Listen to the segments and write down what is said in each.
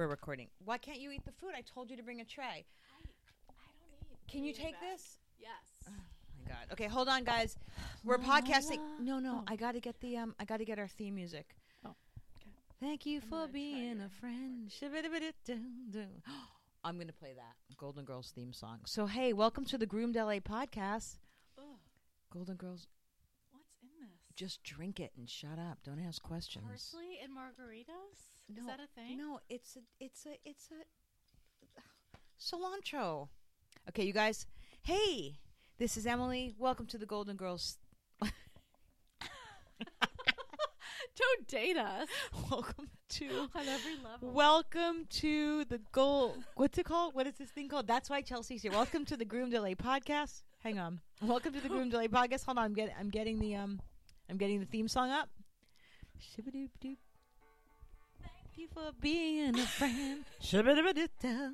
We're recording. Why can't you eat the food? I told you to bring a tray. I, I don't need. Can you take this? Yes. Oh my god. Okay, hold on, guys. We're podcasting. No, no. I got to get the um. I got to get our theme music. Oh, okay. Thank you for gonna try being a friend. I'm gonna play that Golden Girls theme song. So hey, welcome to the Groomed LA podcast. Ugh, Golden Girls, what's in this? just drink it and shut up. Don't ask questions. parsley and margaritas. No, Is that a thing? No, it's a, it's a, it's a cilantro. Okay, you guys. Hey, this is Emily. Welcome to the Golden Girls. Don't date us Welcome to. on every level. Welcome to the goal. What's it called? What is this thing called? That's why Chelsea's here. Welcome to the Groom Delay podcast. Hang on. Welcome to the Groom Delay podcast. Hold on. I'm getting. I'm getting the um. I'm getting the theme song up. Shibba-doop-doop. Thank you for being a friend. Shibba-dibba-doo-dow.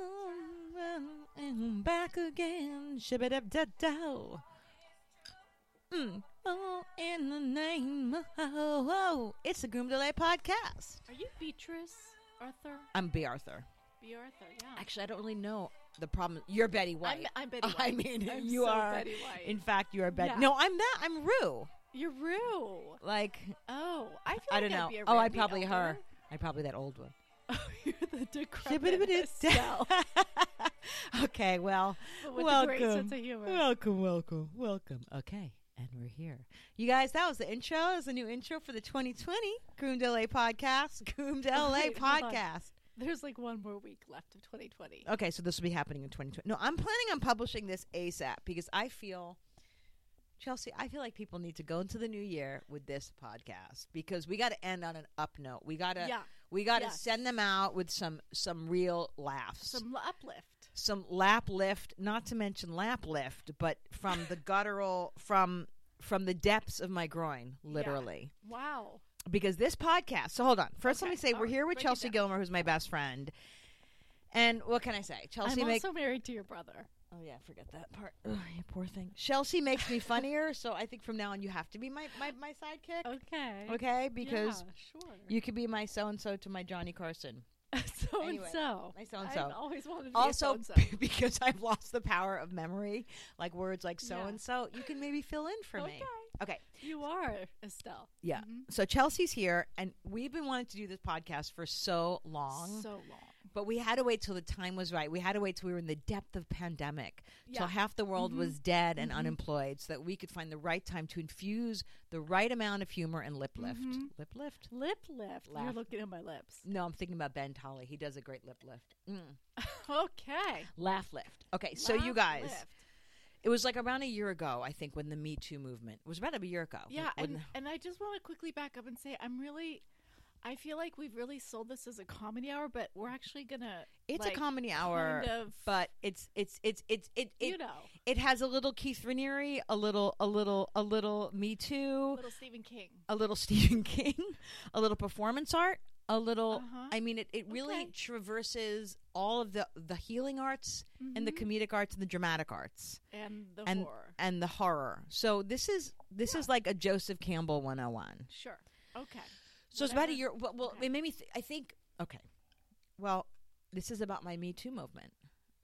Oh, well, and back again. Shibba-dib-da-dow. Mm. Oh, in the name of oh, oh, it's the Groom Delay podcast. Are you Beatrice Arthur? I'm Bea Arthur. Bea Arthur. Yeah. Actually, I don't really know the problem. You're Betty White. I'm, I'm Betty White. I mean, I'm you so are. Betty White. In fact, you are Betty. Yeah. No, I'm that. I'm Rue. You're Rue. Like Oh, I feel I like don't I'd know. Be a Oh, I Randy probably her. Probably that old one. Oh, you're the decrepit Estelle. okay, well, welcome, a great sense of humor. welcome, welcome, welcome. Okay, and we're here. You guys, that was the intro. That was the new intro for the 2020 Groomed LA podcast. Groomed LA Wait, podcast. There's like one more week left of 2020. Okay, so this will be happening in 2020. No, I'm planning on publishing this ASAP because I feel, Chelsea, I feel like people need to go into the new year with this podcast because we got to end on an up note. We got to, Yeah. we got to yes. send them out with some some real laughs, some, uplift. Some lap lift, not to mention lap lift, but from the guttural, from from the depths of my groin, literally Wow. because this podcast. So hold on. First, let me say all we're right, here with break Chelsea. Gilmer, who's my best friend. And what can I say? Chelsea I'm makes. also married to your brother. Oh yeah, forget that part. Ugh, you poor thing. Chelsea makes me funnier, so I think from now on you have to be my my, my sidekick. Okay. Okay, because yeah, sure. you could be my so and so to my Johnny Carson. so and so. my so-and-so. I've always wanted to be Also, so because I've lost the power of memory, like words like so and so, you can maybe fill in for me. Okay. Okay. You are Estelle. Yeah. Mhm. So Chelsea's here, and we've been wanting to do this podcast for so long. So long. But we had to wait till the time was right. We had to wait till we were in the depth of pandemic, till half the world Mhm. was dead and Mhm. unemployed, so that we could find the right time to infuse the right amount of humor and lip lift. Mhm. Lip lift? Lip lift. You're looking at my lips. No, I'm thinking about Ben Tolley. He does a great lip lift. Mm. okay. Laugh lift. Okay, so you guys, lift. it was like around a year ago, I think, when the Me Too movement it was about a year ago. Yeah, when- and, and I just want to quickly back up and say I'm really I feel like we've really sold this as a comedy hour, but we're actually gonna it's like, a comedy hour, kind of but it's it's it's it's it it, you know it has a little Keith Raniere, a little a little a little Me Too. A little Stephen King. a little Stephen King, a little performance art, a little. Uh-huh. I mean, it, it really Okay. traverses all of the the healing arts and the Mhm. comedic arts and the dramatic arts and the and horror. and the horror. So this is this is like a Joseph Campbell 101. Sure. Okay. So it's about a uh-huh. year. Well, well Okay. it made me. Th- I think. Okay. Well, this is about my Me Too movement.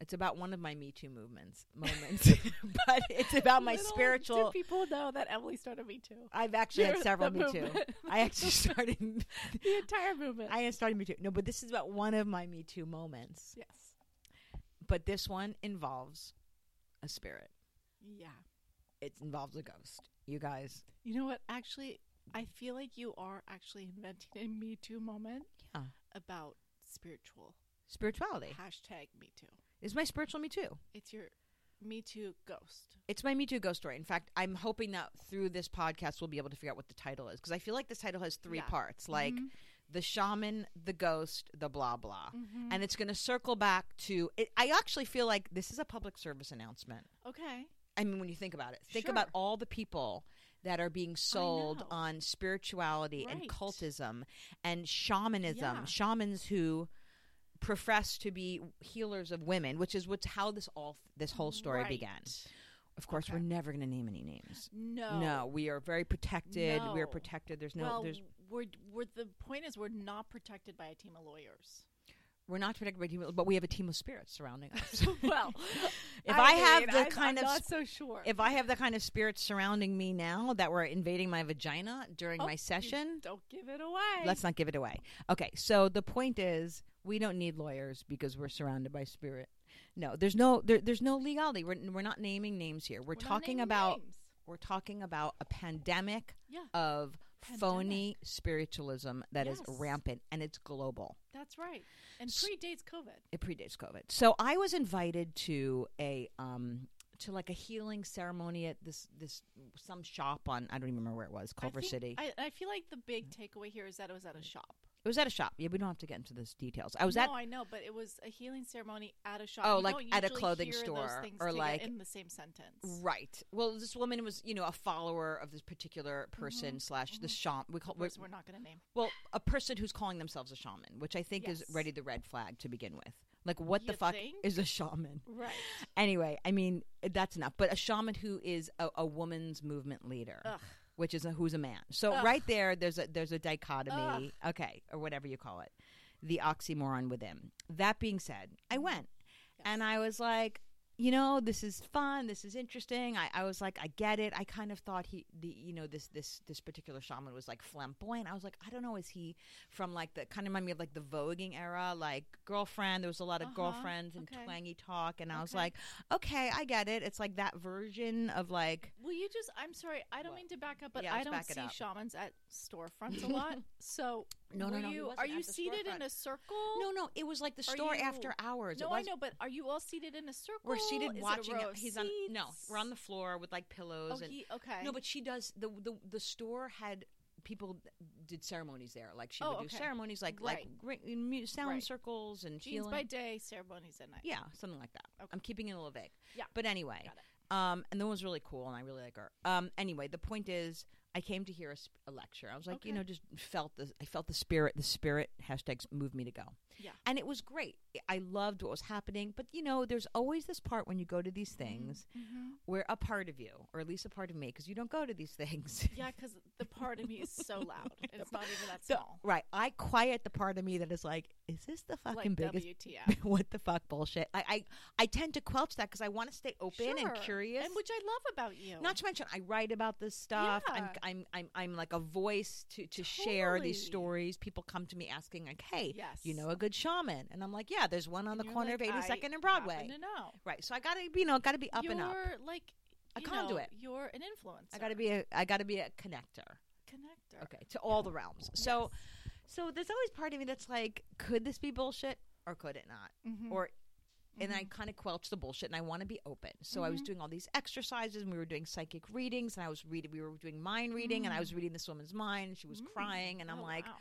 It's about one of my Me Too movements moments, but it's about my Little spiritual. Do people know that Emily started Me Too? I've actually had You're several the Me Too. I actually started the entire movement. I started Me Too. No, but this is about one of my Me Too moments. yes. But this one involves a spirit. Yeah. It involves a ghost. You guys. You know what? Actually, I feel like you are actually inventing a Me Too moment Yeah. about spiritual. Spirituality. Hashtag Me Too. Is my spiritual Me Too. It's your Me Too ghost. It's my Me Too ghost story. In fact, I'm hoping that through this podcast we'll be able to figure out what the title is because I feel like this title has three Yeah. parts, like Mhm. the shaman, the ghost, the blah blah, Mhm. and it's going to circle back to. It, I actually feel like this is a public service announcement. okay. I mean, when you think about it, think about all the people that are being sold on spirituality and cultism and shamanism, Yeah. shamans who profess to be healers of women, which is what's how this all this whole story Right. began. Of course, Okay. we're never going to name any names. No. No, we are very protected. We're protected. There's no well, there's we're, we're the point is we're not protected by a team of lawyers. We're not protected by demons, but we have a team of spirits surrounding us. well, if I, have mean, the I'm- kind I'm of not so sure. if I have the kind of spirits surrounding me now that were invading my vagina during Oh, my session, don't give it away. let's not give it away. Okay, so the point is, we don't need lawyers because we're surrounded by spirit. No, there's no there, there's no legality. We're we're not naming names here. We're, We're talking about names. we're talking about a pandemic Yeah, of phony spiritualism that is Yes. rampant and it's global. that's right. And predates COVID. It predates COVID. So I was invited to a um to like a healing ceremony at this this some shop on I don't even remember where it was, I Culver think- City. I, I feel like the big takeaway here is that it was at a shop. It was at a shop. Yeah, we don't have to get into those details. I was no, at No, I know, but it was a healing ceremony at a shop. Oh, You like at a clothing store or like- in the same sentence. Right. Well, this woman was, you know, a follower of this particular person mm-hmm. slash the mm-hmm. shaman. We call course, we're not going to name. well a person who's calling themselves a shaman, which I think is Yes. ready the red flag to begin with. Like, what the fuck think? is a shaman? Right. Anyway, I mean that's enough. But a shaman who is a, a woman's movement leader, Ugh. Which is a who's a man. So Ugh. right there, there's a there's a dichotomy. Okay, or whatever you call it, the oxymoron within. That being said, I went and I was like, you know, this is fun. This is interesting. I, I was like, I get it. I kind of thought he, the, you know, this this this particular shaman was like flamboyant. I was like, I don't know, is he from like the kind of remind me of like the voguing era, like girlfriend. There was a lot of Uh-huh. girlfriends and Okay. twangy talk, and I was like, okay, I get it. It's like that version of like, Will you just? I'm sorry, I don't What? mean to back up, but Yeah, I don't see shamans at storefronts a lot. So, No, no, were no, he You, are you seated in a circle? no, no, it was like the Are store you- after hours. No, I know, but are you all seated in a circle? We're seated Is watching. it. He's on. No, we're on the floor with like pillows Oh, and he, okay. No, but she does the the the store had people did ceremonies there. Like she Oh, would do ceremonies like Right. like sound Right. circles and Jeans healing. by day, ceremonies at night. yeah, something like that. Okay. I'm keeping it a little vague. Yeah. But anyway, Got it. um, and the one was really cool, and I really like her. Um, anyway, the point is, I came to hear a, sp- a lecture. I was like, you know, just felt the I felt the spirit. The spirit hashtags moved me to go. Yeah. And it was great. I loved what was happening. But you know, there's always this part when you go to these things Mm-hmm. where a part of you, or at least a part of me, because you don't go to these things. Yeah, because the part of me is so loud. It's not even that So- small. right. I quiet the part of me that is like, is this the fucking like biggest WTF. what the fuck bullshit? I I, I tend to quelch that because I want to stay open and curious. and which I love about you. not to mention, I write about this stuff. Yeah. I'm, I'm, I'm I'm like a voice to, to share these stories. People come to me asking, like, hey, Yes. you know a good shaman? And I'm like, yeah, there's one on And the corner like, of 82nd I and Broadway. To know. Right. So I got to, you know, got to be up and up. you're and up. like A you know, conduit. you're an influencer. I got to be a, I got to be a connector. connector. Okay, to all the realms. So, Yes. so there's always part of me that's like, could this be bullshit or could it not? Mhm. Or, and I Mhm. kind of quelch the bullshit, and I want to be open. So I was Mhm. doing all these exercises, and we were doing psychic readings, and I was reading, we were doing mind reading, and I was reading this woman's mind, and she was Mm. crying, and I'm Oh, like, wow.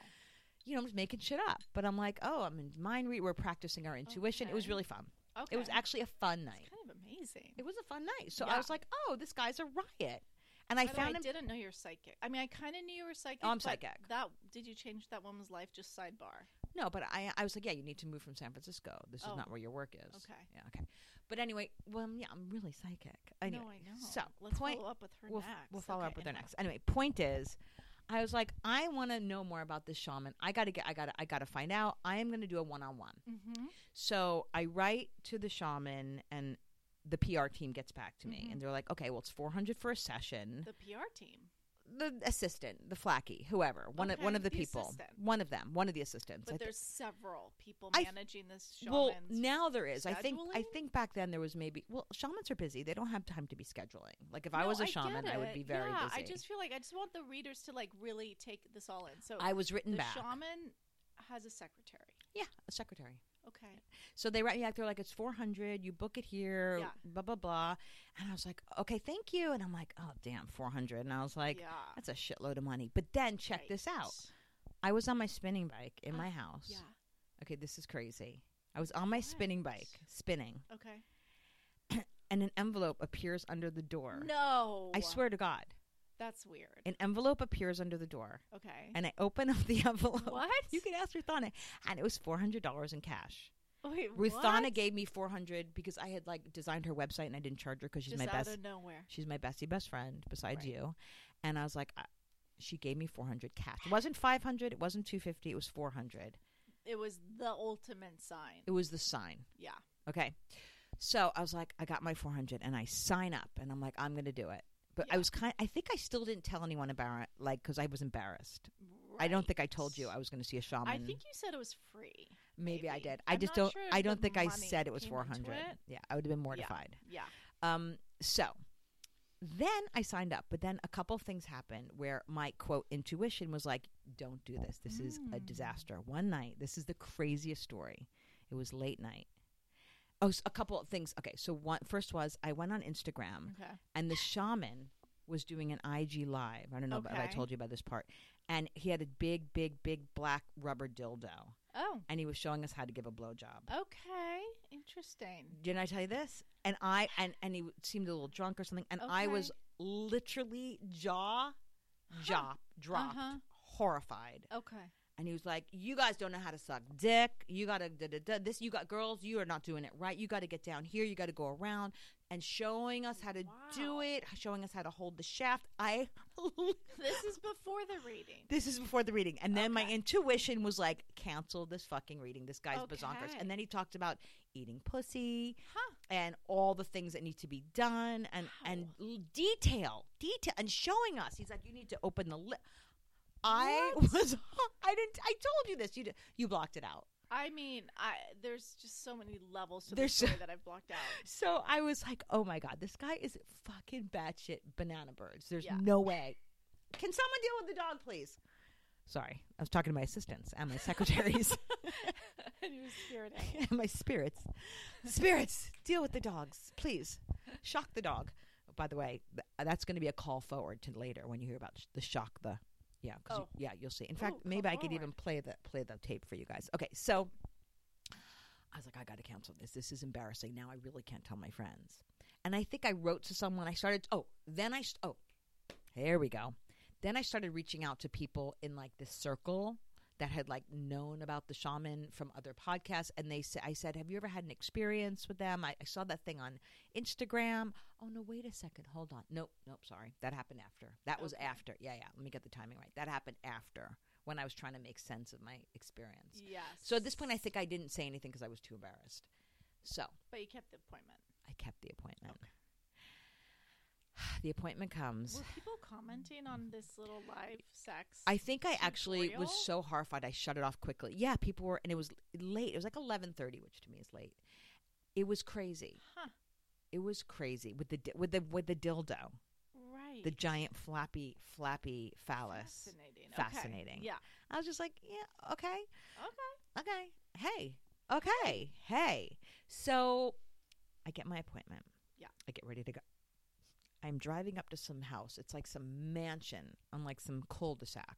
you know, I'm just making shit up, but I'm like, oh, I'm in mind read. We're practicing our intuition. It was really fun. okay. It was actually a fun night. It's kind of amazing. It was a fun night. So I was like, oh, this guy's a riot, and I the found I him. didn't know you're psychic. I mean, I kind of knew you were psychic. Oh, I'm psychic. That did you change that woman's life? Just sidebar. No, but I I was like, yeah, you need to move from San Francisco. This is Oh. not where your work is. Okay. Yeah. Okay. But anyway, well, yeah, I'm really psychic. Anyway, no, I know. So let's point. follow up with her we'll, next. we'll follow up with her next. Anyway, point is, I was like, I want to know more about this shaman. I got to get. I got. to I got to find out. I am going to do a one on one. So I write to the shaman, and the PR team gets back to me, Mhm. and they're like, okay, well, it's four hundred for a session. The PR team, The assistant, the flacky, whoever, one of one of the, the people, assistant. one of them, one of the assistants. But thi- there's several people I th- managing this well, now there is. I think. I think back then there was maybe. Well, shamans are busy. They don't have time to be scheduling. Like if I was a shaman, I would be very yeah, busy. I just feel like I just want the readers to like really take this all in. So I was written the back. shaman has a secretary. Yeah, a secretary. Okay. So they write me back. They're like, "It's four hundred. You book it here. Yeah. Blah blah blah." And I was like, "Okay, thank you." And I'm like, "Oh damn, four hundred. And I was like, yeah. "That's a shitload of money." But then check this out. I was on my spinning bike in Uh, my house. Yeah. Okay, this is crazy. I was on my spinning bike, spinning, Okay. and an envelope appears under the door. No. I swear to God, That's weird. an envelope appears under the door, Okay. and I open up the envelope. What? You can ask Ruthana, and it was four hundred dollars in cash. Wait, Ruthana what? gave me four hundred because I had like designed her website and I didn't charge her because she's just my out best. of nowhere. She's my bestie, best friend besides Right. you, and I was like, I, she gave me four hundred cash. It wasn't five hundred. It wasn't two fifty. It was four hundred. it was the ultimate sign. It was the sign. Yeah. Okay. So I was like, I got my 400 and I sign up and I'm like, I'm going to do it. But I was kind I think I still didn't tell anyone about it, like, because I was embarrassed. I don't think I told you I was going to see a shaman. I think you said it was free. maybe, I did. I I'm just don't, sure I don't think I said it was 400. Yeah, I would have been mortified. Yeah. Um, so then I signed up, but then a couple of things happened where my quote intuition was like, "Don't do this. This is a Mm. disaster." One night, this is the craziest story. It was late night. Oh, a couple of things. Okay, so one first was I went on Instagram Okay. and the shaman was doing an IG live. I don't know if I told you about this part. And he had a big, big, big black rubber dildo, Oh. and he was showing us how to give a blowjob. Okay. Interesting. Didn't I tell you this? And I and and he seemed a little drunk or something, and I was literally jaw, jaw dropped, Uh-huh. horrified. Okay. And he was like, "You guys don't know how to suck dick. You gotta da, da, da, this. You got girls. You are not doing it right. You got to get down here. You got to go around." And showing us how to do it, showing us how to hold the shaft. I This is before the reading. This is before the reading. And then my intuition was like, cancel this fucking reading. This guy's bazonkers. And then he talked about eating pussy Huh. and all the things that need to be done and, and detail, detail, and showing us. He's like, you need to open the lip. I What? was, I didn't, I told you this. You, did, you blocked it out. I mean, I there's just so many levels to There's the so- story that I've blocked out. So I was like, oh my God, this guy is fucking batshit banana birds. There's Yeah. no way. Can someone deal with the dog, please? Sorry, I was talking to my assistants and my secretaries. and he was spiriting. and my spirits. Spirits, deal with the dogs, please. Shock the dog. By the way, th- that's going to be a call forward to later when you hear about sh- the shock the. Yeah, 'cause you- Oh. yeah, you'll see. In fact, Ooh, maybe I could even play the play the tape for you guys. Okay, so I was like, I got to cancel this. This is embarrassing. Now I really can't tell my friends. And I think I wrote to someone. I started. Oh, then I. Oh, here we go. Then I started reaching out to people in like this circle that had like known about the shaman from other podcasts, and they said, "I said, have you ever had an experience with them? I, I saw that thing on Instagram. Oh no, wait a second, hold on. Nope, nope, sorry, that happened after. That was after. Yeah, yeah. Let me get the timing right. That happened after when I was trying to make sense of my experience. Yes. So at this point, I think I didn't say anything because I was too embarrassed. So But you kept the appointment. I kept the appointment. The appointment comes. Were people commenting on this little live sex? I think I actually was so horrified I shut it off quickly. Yeah, people were, and it was late. It was like eleven thirty, which to me is late. It was crazy. Huh. It was crazy with the with the with the dildo, Right. the giant flappy flappy phallus. Fascinating. Okay. Fascinating. Yeah. I was just like, yeah, okay, Okay. okay, hey, okay, hey. So I get my appointment. Yeah. I get ready to go. I'm driving up to some house. It's like some mansion on like some cul-de-sac.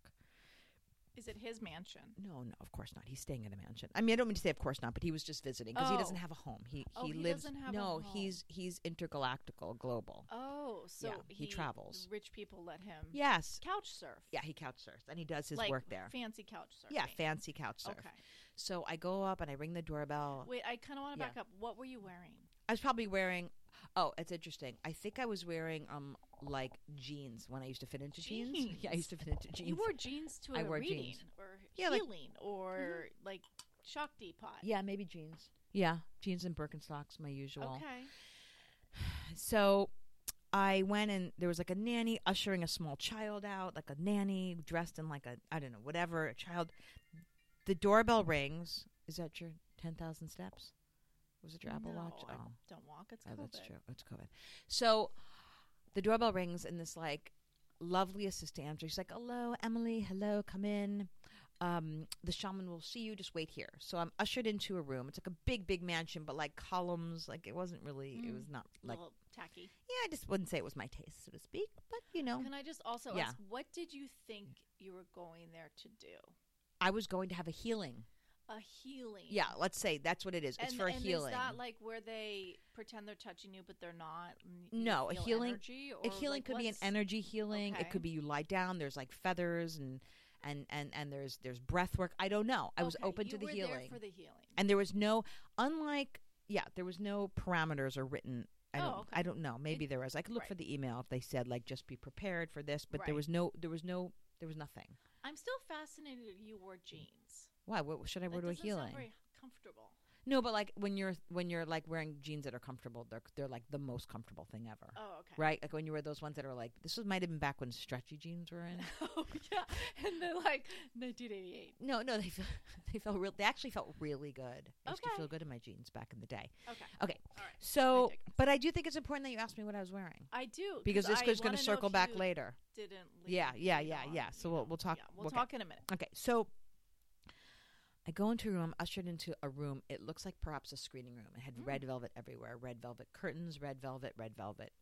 Is it his mansion? No, no, of course not. He's staying at a mansion. I mean, I don't mean to say of course not, but he was just visiting because he doesn't Oh. have a home. He Oh, he lives. doesn't have a no, home. he's he's intergalactical, global. Oh, so Yeah, he travels. Rich people let him Yes. couch surf. Yeah, he couch surfs and he does his like work there. Fancy couch surfing. Yeah, fancy couch surf. Okay. So I go up and I ring the doorbell. Wait, I kind of want to Yeah. back up. What were you wearing? I was probably wearing. Oh, it's interesting. I think I was wearing um like jeans when I used to fit into jeans. Yeah, I used to fit into jeans. You wore jeans to a I wore reading jeans. or Yeah, like- Mm-hmm. healing or like shock depot. yeah, maybe jeans. Yeah, jeans and Birkenstocks, my usual. Okay. So I went and there was like a nanny ushering a small child out, like a nanny dressed in like a I don't know whatever a child. The doorbell rings. Is that your ten thousand steps? Was it your Apple No, Watch? I Oh. don't walk. It's Oh, COVID. that's true. It's COVID. So the doorbell rings, and this like lovely assistant answers. She's like, "Hello, Emily. Hello, come in. Um, the shaman will see you. Just wait here." So I'm ushered into a room. It's like a big, big mansion, but like columns. Like it wasn't really. It Mm. was not A like. little tacky. Yeah, I just wouldn't say it was my taste, so to speak. But you know, Can I just also Yeah. ask, what did you think you were going there to do? I was going to have a healing. A healing. Yeah, let's say that's what it is. It's and, for a and healing. Is that like where they pretend they're touching you, but they're not? No, a healing- Energy, a healing like could be an energy healing. It could be you lie down. There's like feathers and and and and there's there's breath work. I don't know. I was Okay, open you to the healing, for the healing. and there was no unlike yeah, there was no parameters or written. I Oh, don't. okay. I don't know. Maybe there was. I could look right. for the email if they said like just be prepared for this, but there was no. There was no. There was nothing. I'm still fascinated you wore jeans. Why? What should I wear to a sound healing? very comfortable. No, but like when you're when you're like wearing jeans that are comfortable, they're they're like the most comfortable thing ever. Oh, okay. Right? Like when you wear those ones that are like this was might have been back when stretchy jeans were in. oh yeah, and then like 1988. no, no, they feel they felt real they actually felt really good. I used to Okay. feel good in my jeans back in the day. Okay. Okay. All right. So, digress. but I do think it's important that you asked me what I was wearing I do because this is going wanna circle back later. Didn't. Leave, Yeah, yeah, yeah, on, yeah. So we'll know. we'll talk. Yeah, we'll okay. talk in a minute. Okay, so I go into a room, ushered into a room. It looks like perhaps a screening room. It had Mm. red velvet everywhere, red velvet curtains, red velvet, red velvet.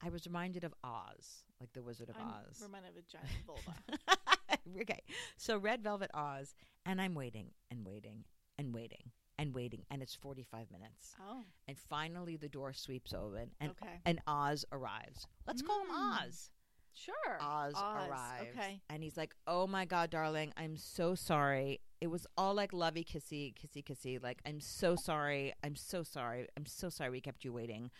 I was reminded of Oz, like the Wizard of I'm Oz. reminded of a giant vulva. okay, so red velvet Oz, and I'm waiting and waiting and waiting and waiting, and it's 45 minutes, oh, and finally the door sweeps open, and okay. and Oz arrives. Let's call him Mm. Oz. Sure. Oz, Oz, arrives. okay. And he's like, Oh my God, darling, I'm so sorry. It was all like lovey kissy, kissy kissy. Like, I'm so sorry. I'm so sorry. I'm so sorry we kept you waiting.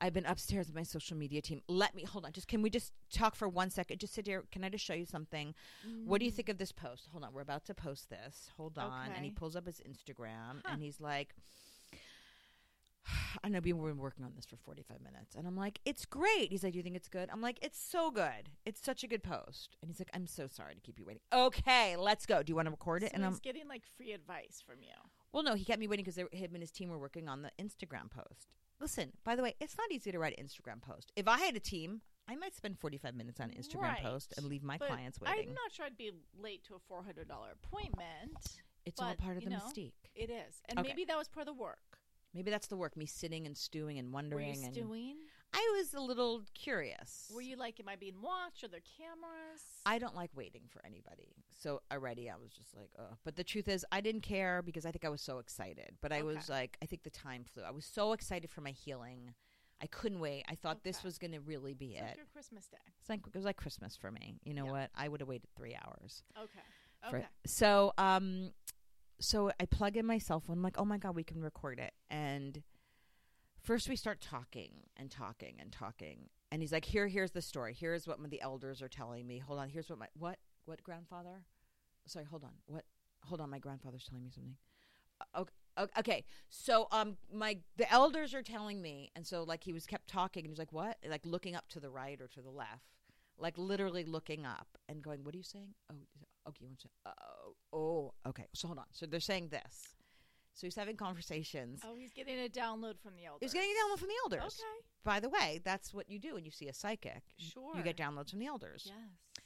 I've been upstairs with my social media team. Let me hold on. Just can we just talk for one second? Just sit here. Can I just show you something? What do you Mm. think of this post? Hold on. We're about to post this. Hold on. And he pulls up his Instagram Huh. and he's like, I know we've been working on this for 45 minutes. And I'm like, it's great. He's like, do you think it's good? I'm like, it's so good. It's such a good post. And he's like, I'm so sorry to keep you waiting. Okay, let's go. Do you want to record it? So and I'm, getting like free advice from you. well, no, he kept me waiting because him and his team were working on the Instagram post. Listen, by the way, it's not easy to write an Instagram post. If I had a team, I might spend 45 minutes on an Instagram Right. post and leave my But clients waiting. I'm not sure I'd be late to a four hundred dollar appointment. it's all part of the know, mystique. It is, and Okay. maybe that was part of the work. Maybe that's the work, me sitting and stewing and wondering. Were you and stewing? I was a little curious. Were you like, am I being watched? Are there cameras? I don't like waiting for anybody. So already I was just like, oh. But the truth is, I didn't care because I think I was so excited. But I was like, I think the time flew. I was so excited for my healing. I couldn't wait. I thought this was going to really be It's like it. your Christmas day. It's like it was like Christmas for me. You know Yeah. what? I would have waited three hours. Okay. for- Okay. so um, so I plug in my cell phone. I'm like, oh my god, we can record it. And first we start talking and talking and talking. And he's like, here, here's the story. Here's what the elders are telling me. Hold on. Here's what my what what grandfather? Sorry, hold on. What? Hold on. My grandfather's telling me something. Okay, okay. So um, my the elders are telling me, and so like he was kept talking, and he's like, what? Like looking up to the right or to the left, like literally looking up and going, what are you saying? Oh, okay. Want to? Oh, oh, okay. So hold on. So they're saying this. So he's having conversations. Oh, he's getting a download from the elders. He's getting a download from the elders. Okay. By the way, that's what you do when you see a psychic. Sure. You get downloads from the elders. Yes.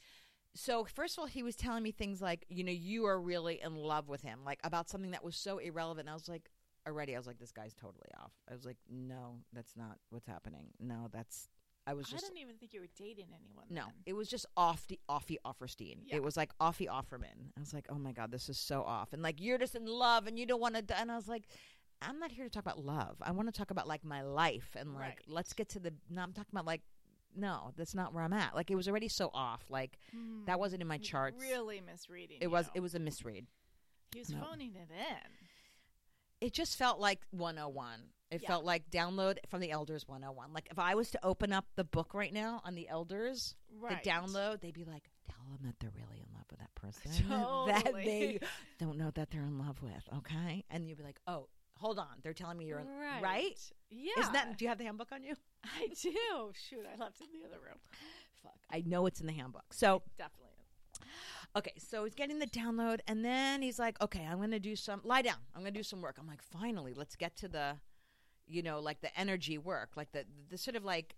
So first of all, he was telling me things like, you know, you are really in love with him, like about something that was so irrelevant. And I was like, already, I was like, this guy's totally off. I was like, no, that's not what's happening. No, that's. I was just. I didn't even think you were dating anyone. no. then. It was just off the offy Offerstein. Yeah. It was like offy Offerman. I was like, oh my god, this is so off. And like you're just in love and you don't want to. And I was like. I'm not here to talk about love. I want to talk about like my life and like Right. let's get to the. No, I'm talking about like, no, that's not where I'm at. Like it was already so off. Like Hmm. that wasn't in my charts. Really misreading. It was it was a misread. He was no. phoning it in. It just felt like 101. It Yeah. felt like download from the elders 101. Like if I was to open up the book right now on the elders, Right. the download, they'd be like, tell them that they're really in love with that person. that they don't know that they're in love with, okay? And you'd be like, oh, hold on. They're telling me you're in, right. right? Yeah. Isn't that, do you have the handbook on you? I do. Shoot, I left it in the other room. Fuck. I know it's in the handbook. So, Definitely is. Okay, so he's getting the download, and then he's like, "Okay, I'm to do some lie down. I'm to do some work." I'm like, "Finally, let's get to the, you know, like the energy work, like the the sort of like,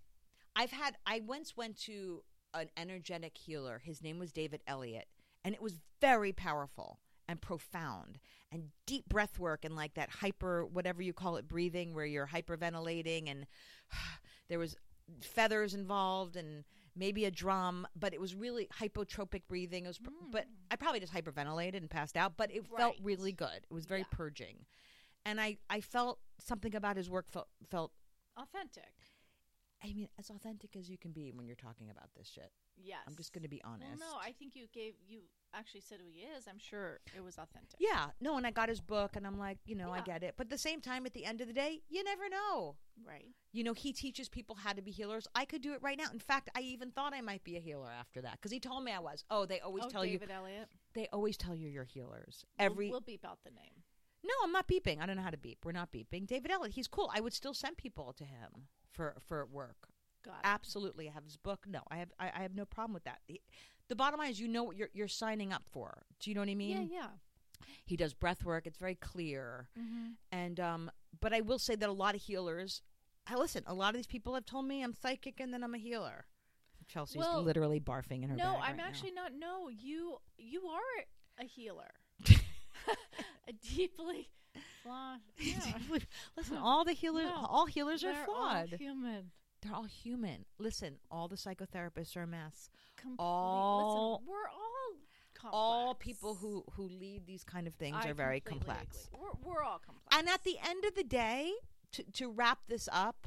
I've had. I once went to an energetic healer. His name was David Elliott, and it was very powerful and profound and deep breath work and like that hyper whatever you call it breathing where you're hyperventilating and there was feathers involved and maybe a drum but it was really holotropic breathing it was pr- but Mm. i probably just hyperventilated and passed out but it felt really good it was very Yeah. purging and i i felt something about his work felt felt Authentic. I mean as authentic as you can be when you're talking about this shit Yes. i'm just going to be honest Well, no, I think you gave you actually said who he is. I'm sure it was authentic. yeah no and i got his book and i'm like you know i get it but at the same time at the end of the day you never know Right. you know he teaches people how to be healers i could do it right now in fact i even thought i might be a healer after that because he told me i was oh they always oh, tell you David Elliott. they always tell you you're healers. We'll- Every we'll, beep out the name. no, I'm not beeping. I don't know how to beep. We're not beeping. David Elliott, he's cool. I would still send people to him for for work. Got it. Absolutely, I have his book. No, I have I, I have no problem with that. The, the bottom line is, you know what you're you're signing up for. Do you know what I mean? yeah, yeah. He does breath work. It's very clear. Mm-hmm. And um, but I will say that a lot of healers. I listen. A lot of these people have told me I'm psychic and then I'm a healer. Chelsea's Well, literally barfing in her. No, I'm right now. actually not. No, you you are a healer. a deeply flawed. Yeah. Listen, all the healers, No, all healers are flawed. human. They're all human. Listen, all the psychotherapists are a mess. Complete, All- listen, we're all complex. All people who who lead these kind of things I are very complex. We're, we're all complex. And at the end of the day, to to wrap this up,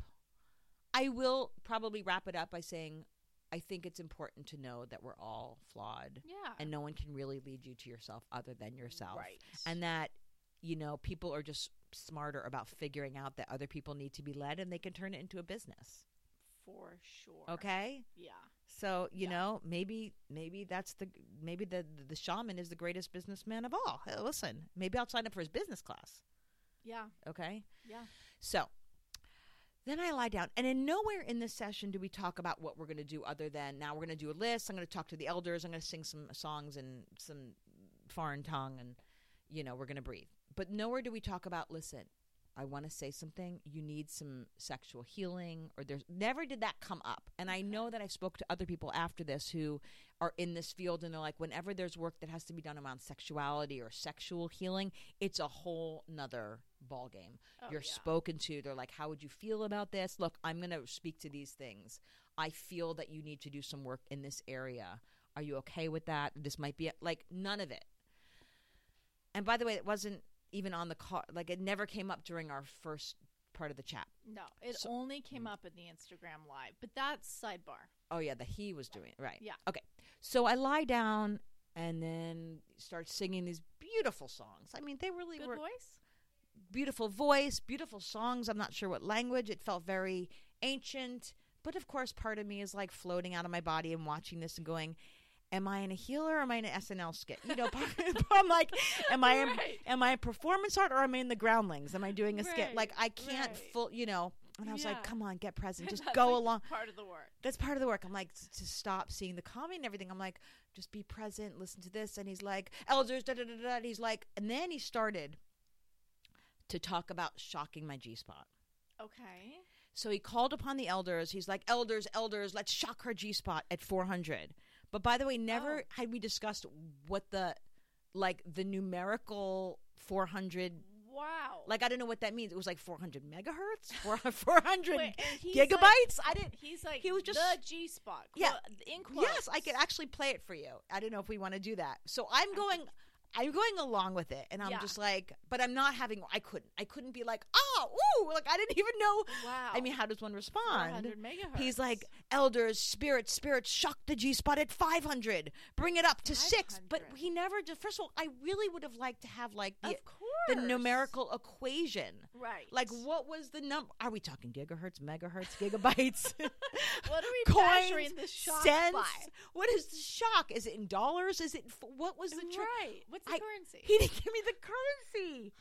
I will probably wrap it up by saying, I think it's important to know that we're all flawed, yeah, and no one can really lead you to yourself other than yourself. right, and that you know people are just smarter about figuring out that other people need to be led and they can turn it into a business for sure. okay Yeah. so you Yeah. know maybe maybe that's the maybe the the shaman is the greatest businessman of all Hey, listen maybe i'll sign up for his business class Yeah. okay Yeah. so then I lie down, and in nowhere in this session do we talk about what we're going to do other than now we're going to do a list. I'm going to talk to the elders. I'm going to sing some songs in some foreign tongue, and you know we're going to breathe. But nowhere do we talk about. Listen, I want to say something. You need some sexual healing, or there's never did that come up. And I know that I spoke to other people after this who are in this field, and they're like, whenever there's work that has to be done around sexuality or sexual healing, it's a whole nother ball game Oh, you're yeah. spoken to they're like how would you feel about this look i'm going to speak to these things i feel that you need to do some work in this area are you okay with that this might be like none of it and by the way it wasn't even on the car. like it never came up during our first part of the chat No, it So- only came up in the Instagram live, but that's sidebar. oh yeah that he was doing it right Yeah. okay so i lie down and then start singing these beautiful songs i mean they really Good were voice. beautiful voice, beautiful songs. I'm not sure what language. It felt very ancient. But of course, part of me is like floating out of my body and watching this and going, Am I in a healer or am I in an SNL skit? You know, I'm like, am I Right. am I a performance art or am I in the groundlings? Am I doing a skit? Like I can't right. full, you know. And I was Yeah. like, come on, get present, just go like, along. Part of the work. That's part of the work. I'm like to stop seeing the comedy and everything. I'm like, just be present, listen to this. And he's like, elders, da da da da. And he's like, and then he started to talk about shocking my G spot. Okay. So he called upon the elders. He's like, elders, elders, let's shock her G spot at 400. But by the way, never Oh. had we discussed what the like the numerical 400 Wow. like I don't know what that means. It was like 400 megahertz, 400 400 Wait, gigabytes. like- I didn't He's like he was just- the G spot. Yeah. In quotes. Yes, I could actually play it for you. I don't know if we want to do that. So I'm going I'm going along with it and I'm Yeah. just like but I'm not having I couldn't. I couldn't be like, "Oh, ooh, like I didn't even know." Wow. I mean, how does one respond? He's like, "Elders, spirits, spirits, shock the G spot at 500. Bring it up to 6." But he never just First of all, I really would have liked to have like the the numerical equation. Right. Like what was the number? Are we talking gigahertz, megahertz, gigabytes? What are we coins, measuring the shock cents. by? What is the shock? Is it in dollars? Is it f- what was the tr- right. What's the I- currency? He didn't give me the currency.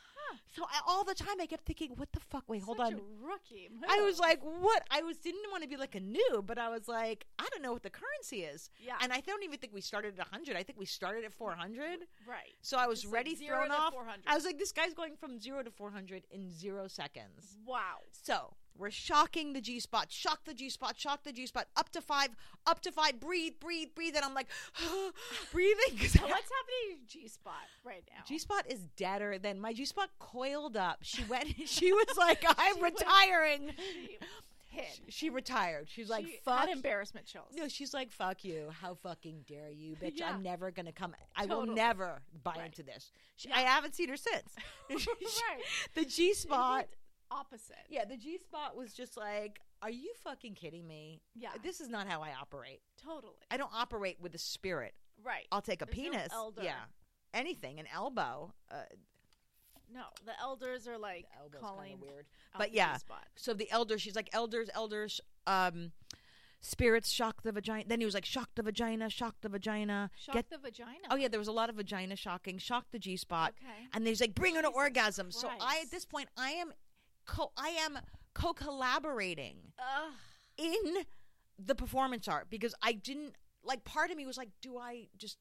So I, all the time I kept thinking, what the fuck? Wait, hold Such on. A rookie. I was like, what? I was didn't want to be like a noob, but I was like, I don't know what the currency is. yeah. And I don't even think we started at 100. I think we started at 400. right. So I was Just like ready, zero thrown off. 400. I was like, this guy's going from zero to 400 in zero seconds. Wow. So we're shocking the G spot, shock the G spot, shock the G spot, up to five, up to five, breathe, breathe, breathe. And I'm like, breathing. So what's happening to your G spot right now? G spot is deader than my G spot coiled up. She went, she was like, I'm retiring. She. She, she retired. She's like, She fuck. had embarrassment chills. No, she's like, fuck you. How fucking dare you, bitch? Yeah. I'm never going to come. I will never buy Right. into this. She, Yeah. I haven't seen her since. right. The G spot. Opposite. Yeah, the G spot was just like, are you fucking kidding me? Yeah. This is not how I operate. Totally. I don't operate with a spirit. Right. I'll take a There's no penis. elder. Yeah. Anything, an elbow. Uh, No, the elders are like elbow's calling kind of weird. out But the yeah. Spot. So the elders, she's like, elders, elders, um, spirits shock the vagina. Then he was like, shock the vagina, shock the vagina. Shock Get the vagina. oh yeah, there was a lot of vagina shocking, shock the G spot, Okay. and he's like, bring her to Jesus orgasm. So I at Christ. this point, I am co I am co collaborating Ugh. in the performance art because I didn't like part of me was like, do I just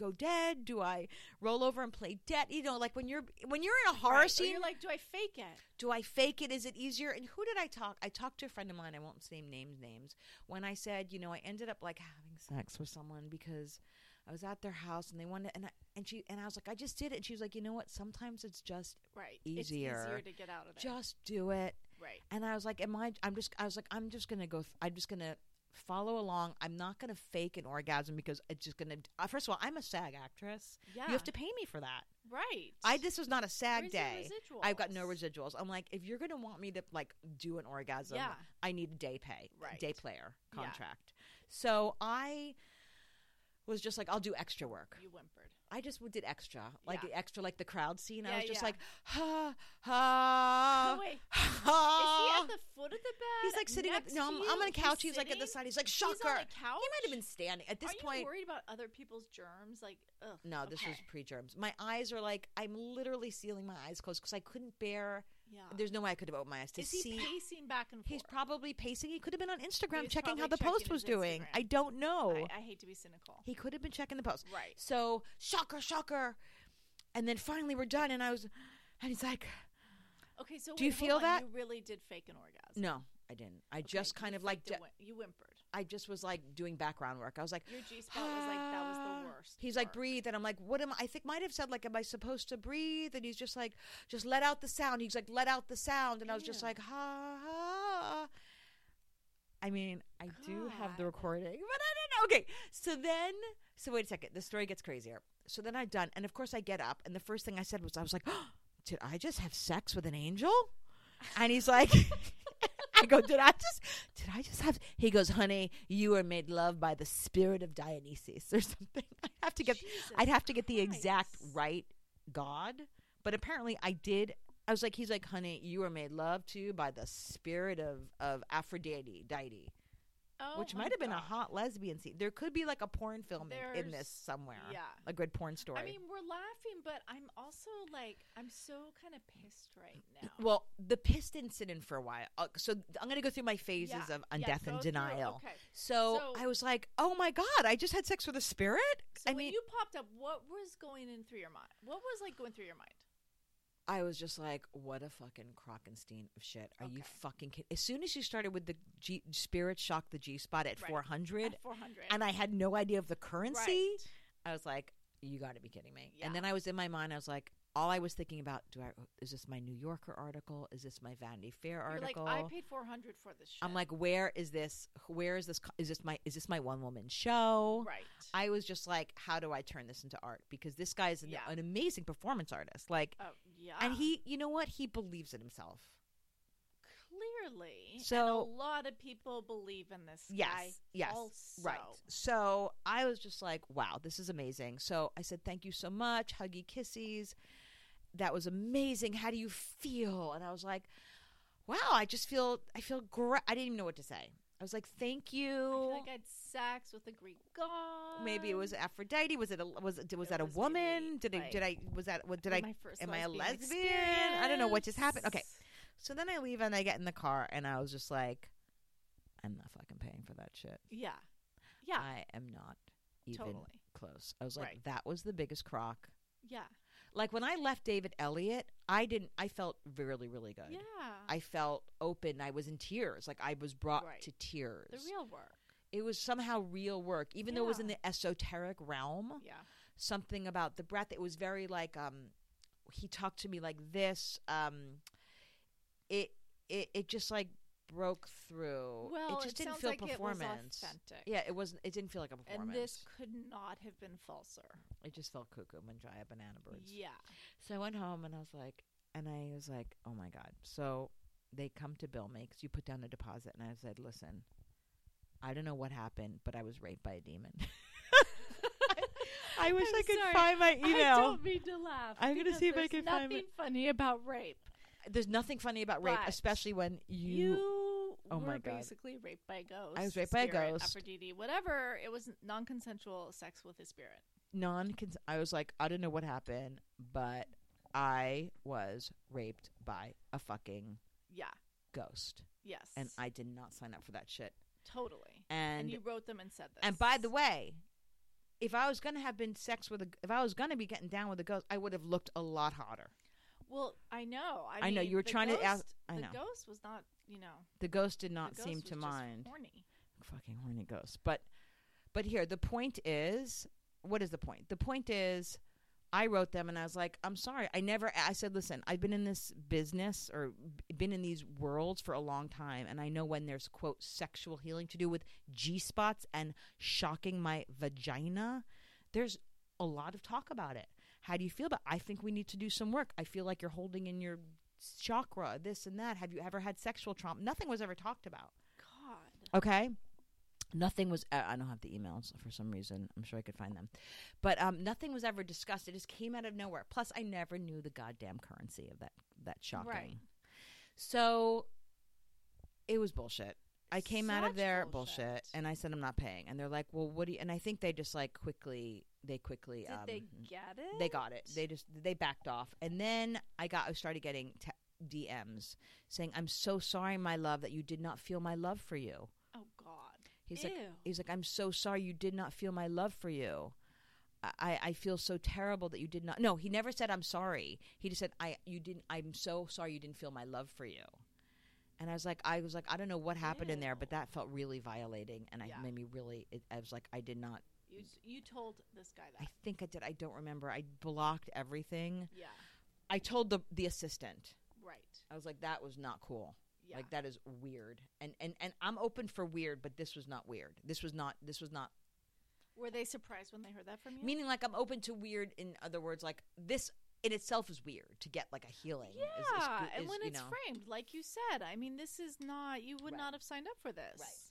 go dead? Do I roll over and play dead? You know, like when you're when you're in a horror Right. Scene, you're like, do I fake it? do I fake it? Is it easier? And who did I talk? I talked to a friend of mine. I won't name names. Names. When I said, you know, I ended up like having sex with someone because I was at their house and they wanted, and I, and she and I was like, I just did it. And she was like, you know what? Sometimes it's just Right. Easier. It's easier to get out of there. just do it. right. And I was like, am I? I'm just. I was like, I'm just gonna go. Th- I'm just gonna follow along. I'm not gonna fake an orgasm because it's just gonna. Uh, first of all, I'm a SAG actress. Yeah. You have to pay me for that. Right. I this was not a SAG Where's day. I've got no residuals? I'm like, if you're gonna want me to like do an orgasm, Yeah. I need a day pay, Right. day player Yeah. contract. So I was just like, I'll do extra work. You whimpered. I just did extra, like Yeah. extra, like the crowd scene. I was just yeah. like, ha ha. oh wait. Is he at the foot of the bed? He's like sitting next no. I'm. I'm on a couch. He's, like at the side. He's like He's shocker. on a He might have been standing at this Are point. you worried about other people's germs? Like, ugh. No, this was pre germs. My eyes are like I'm literally sealing my eyes closed because I couldn't bear. Yeah. There's no way I could have opened my eyes to Is he see. pacing back and forth? He's probably pacing. He could have been on Instagram He's checking how probably the post was his doing. Instagram. I don't know. I, I hate to be cynical. he could have been checking the post. Right. So shocker, shocker, and then finally we're done, and I was, and he's like, Okay, so Do you wait, hold feel on. that? you really did fake an orgasm? no, I didn't. I Okay, just kind you of like, faked a d- whim- you whimpered. I just was like doing background work. I was like, Your G spot was like that was the ah. worst. He's like, breathe. And I'm like, what am I? I think might have said, like, am I supposed to breathe? And he's just like, just let out the sound. He's like, let out the sound. And I was just like, ha, ha. I mean, I do have the recording, but I don't know. Okay. So then, so wait a second. The story gets crazier. So then I'm done. And of course, I get up. And the first thing I said was, I was like, did I just have sex with an angel? And he's like, I go, did I just, did I just have? He goes, honey, you were made love by the spirit of Dionysus or something. I have to get, Jesus I'd have to get the exact right God, but apparently I did. I was like, he's like, honey, you were made love to by the spirit of of Aphrodite, deity, Oh which might have been a hot lesbian scene. There could be like a porn film in, in this somewhere. yeah. a good porn story. I mean, we're laughing, but I'm also like, I'm so kind of pissed right now. well, the piss didn't sit in for a while. Uh, so I'm going to go through my phases Yeah, of on yeah, death go and through. denial. Okay. So, So- I was like, oh my God, I just had sex with a spirit? So I when mean, you popped up, what was going in through your mind? What was like going through your mind? I was just like, what a fucking Krockenstein of shit. Are you fucking kidding? As soon as you started with the G- spirit shock the G spot at Right. 400, At 400. and I had no idea of the currency, Right. I was like, you got to be kidding me. Yeah. And then I was in my mind, I was like, all I was thinking about, do I is this my New Yorker article? Is this my Vanity Fair You're like, article? I paid 400 for this shit. I'm like, where is this? Where is this? Is this my? Is this my one woman show? right. I was just like, how do I turn this into art? Because this guy is an, Yeah. an amazing performance artist. Like, Oh, yeah. and he, you know what? He believes in himself. clearly. and So- a lot of people believe in this Yes, guy. yes, Also. Right. So I was just like, wow, this is amazing. So I said, thank you so much. Huggy kissies. That was amazing. How do you feel? And I was like, wow, I just feel, I feel great. I didn't even know what to say. I was like, thank you. I feel like I had sex with a Greek god. Maybe it was Aphrodite. Was it a was it was It that a was woman? did I like, did I was that what did I first am I a lesbian lesbian? I don't know what just happened. Okay. so then I leave and I get in the car and I was just like I'm not fucking paying for that shit. Yeah. Yeah. I am not even Totally. close. I was like Right. that was the biggest crock. yeah. Like when I left David Elliott, I didn't I felt really really good. Yeah. I felt open. I was in tears. Like I was brought Right. to tears. the real work. it was somehow real work even though it was in the esoteric realm. Yeah. something about the breath. It was very like um he talked to me like this. Um it it it just like broke through. Well, it just didn't feel like performance. It authentic. yeah, it wasn't it didn't feel like a performance. And this could not have been falser. it just felt cuckoo manjaya banana birds. Yeah. So I went home and I was like and I was like, "Oh my god." So they come to bill me cuz you put down a deposit and I said, "Listen, I don't know what happened, but I was raped by a demon." I wish I'm I could sorry. find my email. I don't mean to laugh. I'm gonna see if I can find nothing funny about rape. There's nothing funny about rape, But especially when you. You Oh were my God. basically raped by a ghost. I was raped by a spirit, ghost. Aphrodite, whatever. It was non-consensual sex with a spirit. non I was like, I don't know what happened, but I was raped by a fucking Yeah. ghost. Yes. And I did not sign up for that shit. totally. And And you wrote them and said this. and by the way, if I was gonna have been sex with a if I was gonna be getting down with a ghost, I would have looked a lot hotter. Well, I know. I, I know, you were trying to ask- I know the ghost was not, you know, The ghost did not ghost seem to mind. Horny. fucking horny ghost. But but here the point is, what is the point? The point is, I wrote them and I was like, I'm sorry. I never. I said, listen, I've been in this business or been in these worlds for a long time, and I know when there's quote sexual healing to do with G spots and shocking my vagina. There's a lot of talk about it. How do you feel about? I think we need to do some work. I feel like you're holding in your chakra, this and that. Have you ever had sexual trauma? Nothing was ever talked about. God. Okay. Nothing was. Uh, I don't have the emails for some reason. I'm sure I could find them, but um, nothing was ever discussed. It just came out of nowhere. Plus, I never knew the goddamn currency of that. That shocking. Right. So it was bullshit. I came out of Such there bullshit. bullshit. and I said I'm not paying, and they're like, "Well, what do you?" And I think they just like quickly, they quickly, Did um, they get it? they got it. They just they backed off, and then I got I started getting te- DMs saying, "I'm so sorry, my love, that you did not feel my love for you." Oh God. He's Ew. like, he's like, I'm so sorry you did not feel my love for you. I, I feel so terrible that you did not. No, he never said I'm sorry. He just said I you didn't. I'm so sorry you didn't feel my love for you. And I was like, I was like, I don't know what happened in there, but that felt really violating, and Yeah. I made me really. It, I was like, I did not. you you told this guy that I that. think I did. I don't remember. I blocked everything. yeah. I told the the assistant. Right. I was like, that was not cool. Yeah. Like that is weird. And and and I'm open for weird, but this was not weird. This was not. This was not Were they surprised when they heard that from you? Meaning, like, I'm open to weird. In other words, like this in itself is weird to get like a healing. yeah, is, is, good- and when it's know, framed, like you said, I mean, this is not. You would Right. not have signed up for this. Right.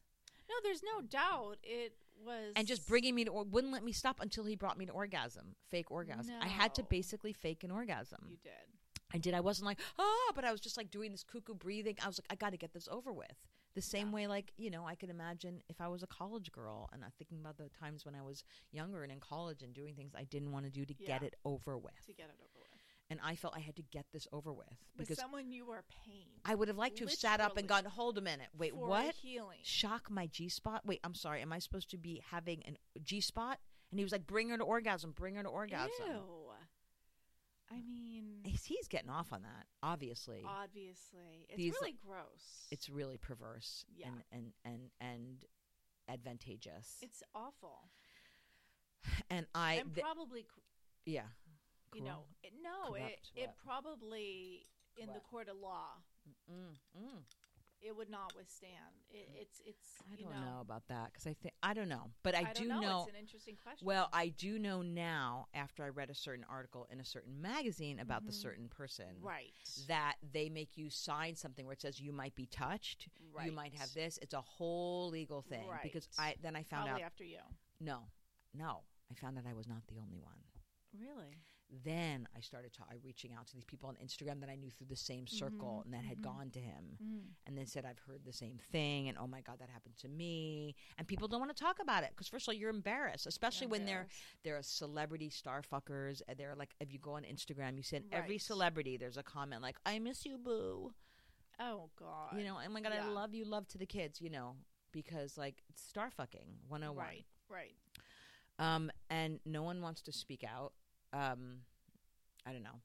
No, there's no doubt it was. and just bringing me to or wouldn't let me stop until he brought me to orgasm, fake orgasm. No. I had to basically fake an orgasm. You did. I did. I wasn't like ah, but I was just like doing this cuckoo breathing. I was like, I got to get this over with. The same Yeah. way, like you know, I could imagine if I was a college girl and I'm thinking about the times when I was younger and in college and doing things I didn't want to do to get it over with. To get it over with. And I felt I had to get this over with With because someone you are paying. I would have liked to have sat up and literally gone, hold a minute, wait, for what? Healing. Shock my G spot? Wait, I'm sorry. Am I supposed to be having an G spot? And he was like, bring her to orgasm, bring her to orgasm. Ew. I uh, mean, He's, he's getting off on that, obviously. obviously, it's These- really gross. it's really perverse Yeah. and, and, and, and advantageous. it's awful. and I, and th- probably, yeah. You know, it, no, it Corrupt it what? probably in the court of law Mm, mm. it would not withstand. It, it's it's I don't know, know. about that because I think, I don't know. But I, I do know. know It's an interesting question. Well, I do know now after I read a certain article in a certain magazine about the Mhm. certain person right, that they make you sign something where it says you might be touched, right. you might have this. It's a whole legal thing because I then I found Probably out after you. no, no, I found out I was not the only one. Really? Then I started to, I reaching out to these people on Instagram that I knew through the same circle Mhm, and that had mhm. gone to him Mm. and they said I've heard the same thing and oh my god that happened to me and people don't want to talk about it because first of all you're embarrassed especially when they're they're a celebrity star fuckers and they're like if you go on instagram you send every celebrity there's a comment like i miss you boo Oh God. you know oh my god i love you love to the kids you know because like star fucking 101 Right. Right. um and no one wants to speak out um i don't know.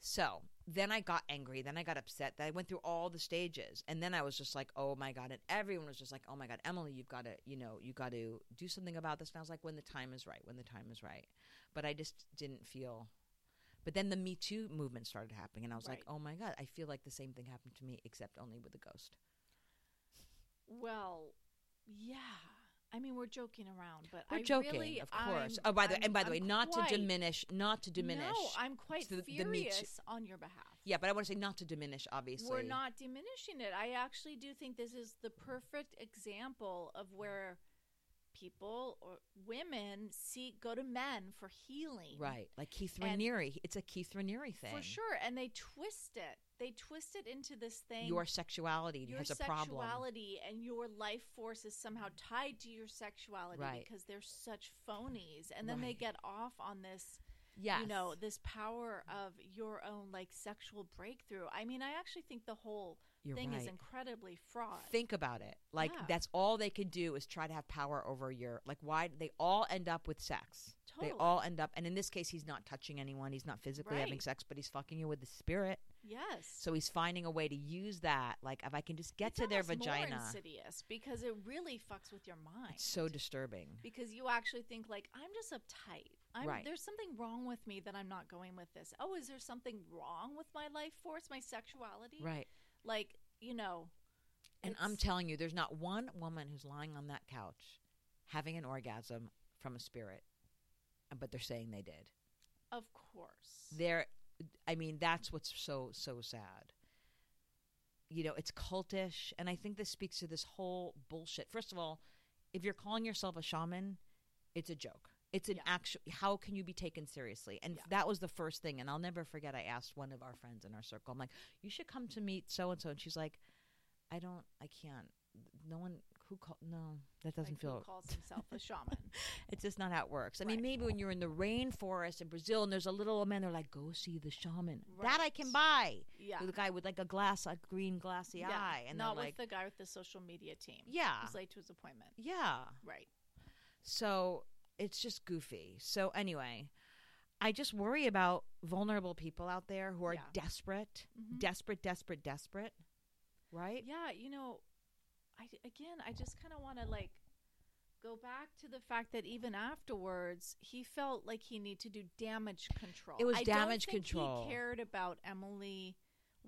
So then i got angry then i got upset that i went through all the stages and then i was just like oh my god and everyone was just like oh my god emily you've got to you know you got to do something about this. And i was like when the time is right when the time is right. But i just didn't feel but then the me too movement started happening and i was like oh my god i feel like the same thing happened to me except only with a ghost. Well, yeah. I mean, we're joking around, but we're I joking really, of course I'm- oh by the I'm- and by the I'm way not quite- to diminish not to diminish No, I'm quite the- the furious on your behalf. yeah but i want to say not to diminish obviously We're not diminishing it. I actually do think this is the perfect example of where people or women see go to men for healing. Right. Like Keith And- Raniere. It's a Keith Raniere thing. For sure. And they twist it. They twist it into this thing. Your sexuality your has a problem. Your sexuality and your life force is somehow tied to your sexuality Right. because they're such phonies and then they get off on this Yes. you know this power of your own like sexual breakthrough i mean i actually think the whole You're thing is incredibly fraught Think about it. Like Yeah. that's all they could do is try to have power over your like why they all end up with sex. They all end up and in this case he's not touching anyone, he's not physically having sex, but he's fucking you with the spirit. yes So he's finding a way to use that like if I can just get It's to their almost more vagina. insidious because it really fucks with your mind It's so disturbing. because you actually think like i'm just uptight I'm, Right. there's something wrong with me that i'm not going with this oh is there something wrong with my life force my sexuality Right. Like you know And I'm telling you, there's not one woman who's lying on that couch having an orgasm from a spirit, uh, but they're saying they did. of course They're, I mean, that's what's so so sad. You know, it's cultish, and I think this speaks to this whole bullshit. First of all, if you're calling yourself a shaman, it's a joke. It's an Yeah. actual. How can you be taken seriously? And Yeah. that was the first thing. And I'll never forget. I asked one of our friends in our circle. I'm like, "You should come to meet so and so," and she's like, "I don't. I can't. No one who call. No, that doesn't like, feel. who calls himself a shaman It's just not how it works. I mean, maybe when you're in the rainforest in Brazil and there's a little old man, they're like, "Go see the shaman." That I can buy. yeah The guy with like a glass, a green glassy yeah eye, and not with like, the guy with the social media team Yeah. who's late to his appointment "Yeah." right So it's just goofy. So anyway, I just worry about vulnerable people out there who are Yeah. desperate, Mhm. desperate, desperate, desperate. Right? Yeah, you know, I again, I just kind of want to like go back to the fact that even afterwards, he felt like he needed to do damage control. It was I damage control. He cared about Emily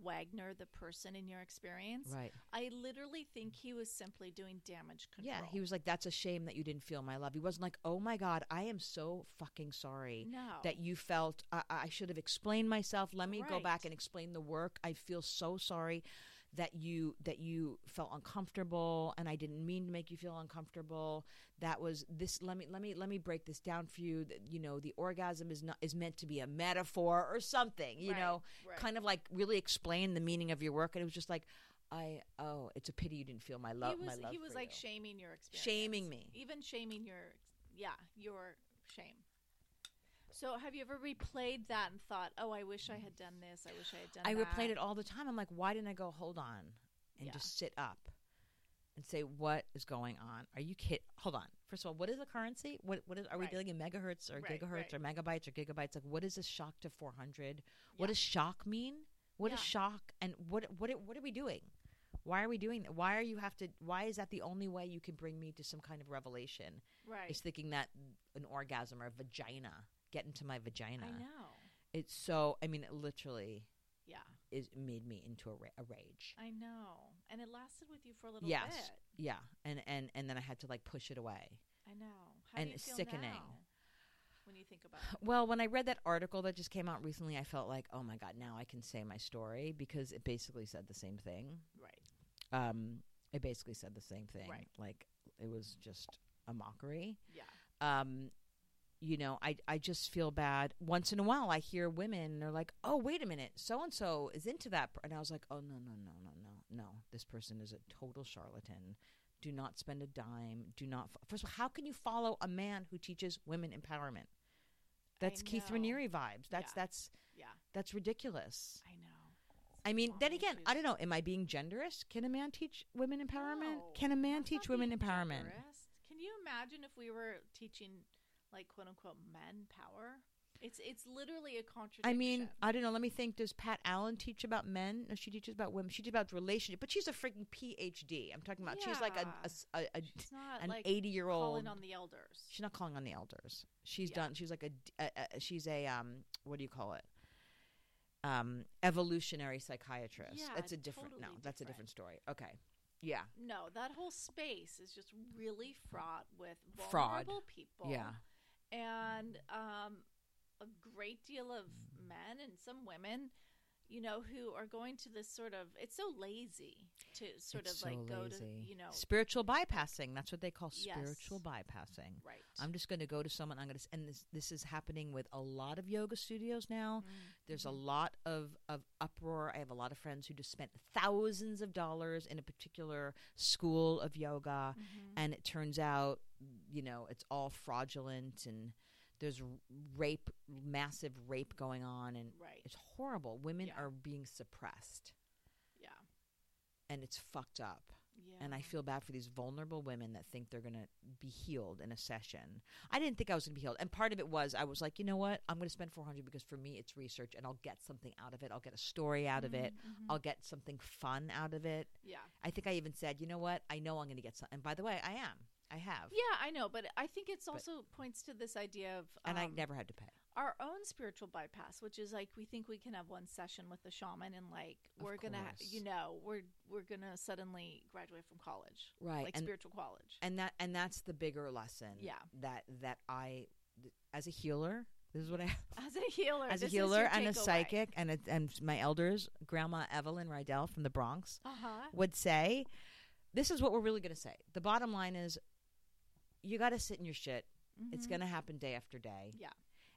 Wagner, the person in your experience. Right. I literally think he was simply doing damage control. Yeah. He was like, "That's a shame that you didn't feel my love." He wasn't like, "Oh my god, I am so fucking sorry." no that you felt I, I should have explained myself. Let me go back and explain the work. I feel so sorry that you that you felt uncomfortable and I didn't mean to make you feel uncomfortable. That was this let me let me let me break this down for you that you know the orgasm is not is meant to be a metaphor or something, you Right, know, right. kind of like really explain the meaning of your work and it was just like I oh, it's a pity you didn't feel my love he was my love he was like you. shaming your experience, Shaming me. even shaming your yeah your shame. So have you ever replayed that and thought, oh, I wish I had done this. I wish I had done. That. I that. replayed it all the time. I'm like, why didn't I go hold on and Yeah. just sit up and say what is going on? Are you kid? Hold on. First of all, what is the currency? What what is? Are we Right. dealing in megahertz or Right, gigahertz right. or megabytes or gigabytes? Like, what is a shock to 400? What Yeah. does shock mean? What is Yeah. shock? And what what what are we doing? Why are we doing that? Why are you have to? Why is that the only way you can bring me to some kind of revelation? right. Is thinking that an orgasm or a vagina get into my vagina? I know. It's so. I mean, it literally Yeah, is made me into a, ra- a rage. I know. And it lasted with you for a little Yes. bit. Yeah, and and and then I had to like push it away. I know. How And do you it's feel sickening. now when you think about it? Well, when I read that article that just came out recently, I felt like, oh my god, now I can say my story because it basically said the same thing. Right. Um, it basically said the same thing. Right. Like it was just a mockery. Yeah. Um, you know, I I just feel bad. Once in a while, I hear women and they're like, "Oh, wait a minute, so and so is into that," and I was like, "Oh no, no, no, no, no, no! This person is a total charlatan. Do not spend a dime. Do not. Fo- First of all, how can you follow a man who teaches women empowerment? That's Keith know. Raniere vibes. That's Yeah. that's Yeah. that's ridiculous. I know. I mean, then again. I don't know. Am I being genderist? Can a man teach women empowerment? No, Can a man that's teach women being empowerment? genderist. Can you imagine if we were teaching, like quote unquote, men power? It's it's literally a contradiction. I mean, I don't know. Let me think. Does Pat Allen teach about men? No, she teaches about women. She teaches about relationship, but she's a freaking PhD. I'm talking about. Yeah. She's like a, a a- a- she's not an like 80 year old calling on the elders. She's not calling on the elders. She's Yeah. done. She's like a She's a um. What do you call it? Um, evolutionary psychiatrist. Yeah, that's a different. no, totally that's a different. different story. Okay. Yeah. No, that whole space is just really fraught with Fraud. vulnerable people. Yeah. And um, a great deal of men and some women, you know, who are going to this sort of it's so lazy to sort It's of like so go lazy. to you know spiritual bypassing. That's what they call Yes. spiritual bypassing. right. I'm just going to go to someone. I'm going to, and this this is happening with a lot of yoga studios now. Mm, There's a lot of of uproar. I have a lot of friends who just spent thousands of dollars in a particular school of yoga, Mhm. and it turns out, you know, it's all fraudulent and there's rape, massive rape going on, and right. it's horrible. Women Yeah. are being suppressed, Yeah. and it's fucked up. Yeah. And I feel bad for these vulnerable women that think they're going to be healed in a session. I didn't think I was going to be healed. And part of it was I was like, you know what? I'm going to spend 400 because for me it's research and I'll get something out of it. I'll get a story out of it. Mhm, mhm. I'll get something fun out of it. yeah. I think I even said, you know what? I know I'm going to get some. And by the way, I am. I have. Yeah, I know, but I think it's also points to this idea of And I um, never had to pay. our own spiritual bypass, which is like we think we can have one session with the shaman and like Of we're gonna, ha- you know, we're we're gonna suddenly graduate from college, Right. like and, spiritual college. and that and that's the bigger lesson. Yeah. That that I as a healer, this is what I as a healer, as a healer and a psychic and a, and my elders, grandma Evelyn Rydell from the Bronx Uh-huh. would say, this is what we're really going to say. The bottom line is, you got to sit in your shit. It's Mhm. going to happen day after day. Yeah.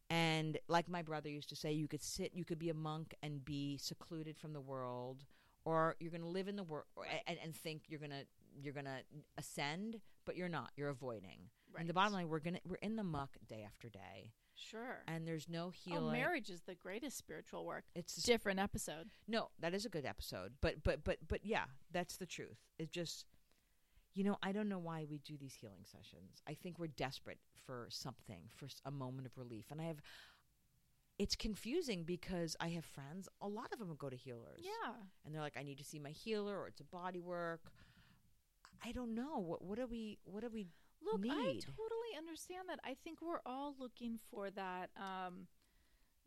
And like my brother used to say, you could sit, you could be a monk and be secluded from the world, or you're going to live in the world and, and think you're going to you're going to ascend, but you're not. You're avoiding. right. And the bottom line, we're gonna we're in the muck day after day, sure. and there's no healing. Oh, marriage is the greatest spiritual work. it's a Different episode. No, that is a good episode. But but but but yeah, that's the truth. It just you know, I don't know why we do these healing sessions. I think we're desperate for something, for a moment of relief. And I have it's confusing because I have friends, a lot of them go to healers. Yeah. And they're like I need to see my healer or it's a body work. I don't know. What what do we what do we Look, I totally understand that. I think we're all looking for that um